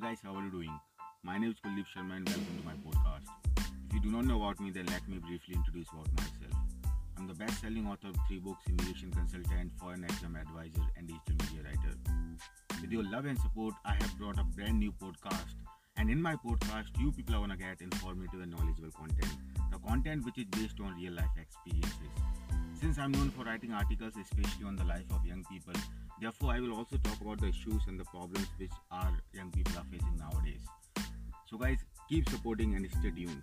Hey guys, how are you doing? My name is Kuldeep Sharma and welcome to my podcast. If you do not know about me, then let me briefly introduce about myself. I'm the best-selling author of three books, immigration consultant, foreign exam advisor, and digital media writer. With your love and support, I have brought a brand new podcast. And in my podcast, you people are gonna get informative and knowledgeable content. The content which is based on real life experiences. Since I'm known for writing articles, especially on the life of young people, therefore I will also talk about the issues and the problems which our young people are. So guys, keep supporting and stay tuned.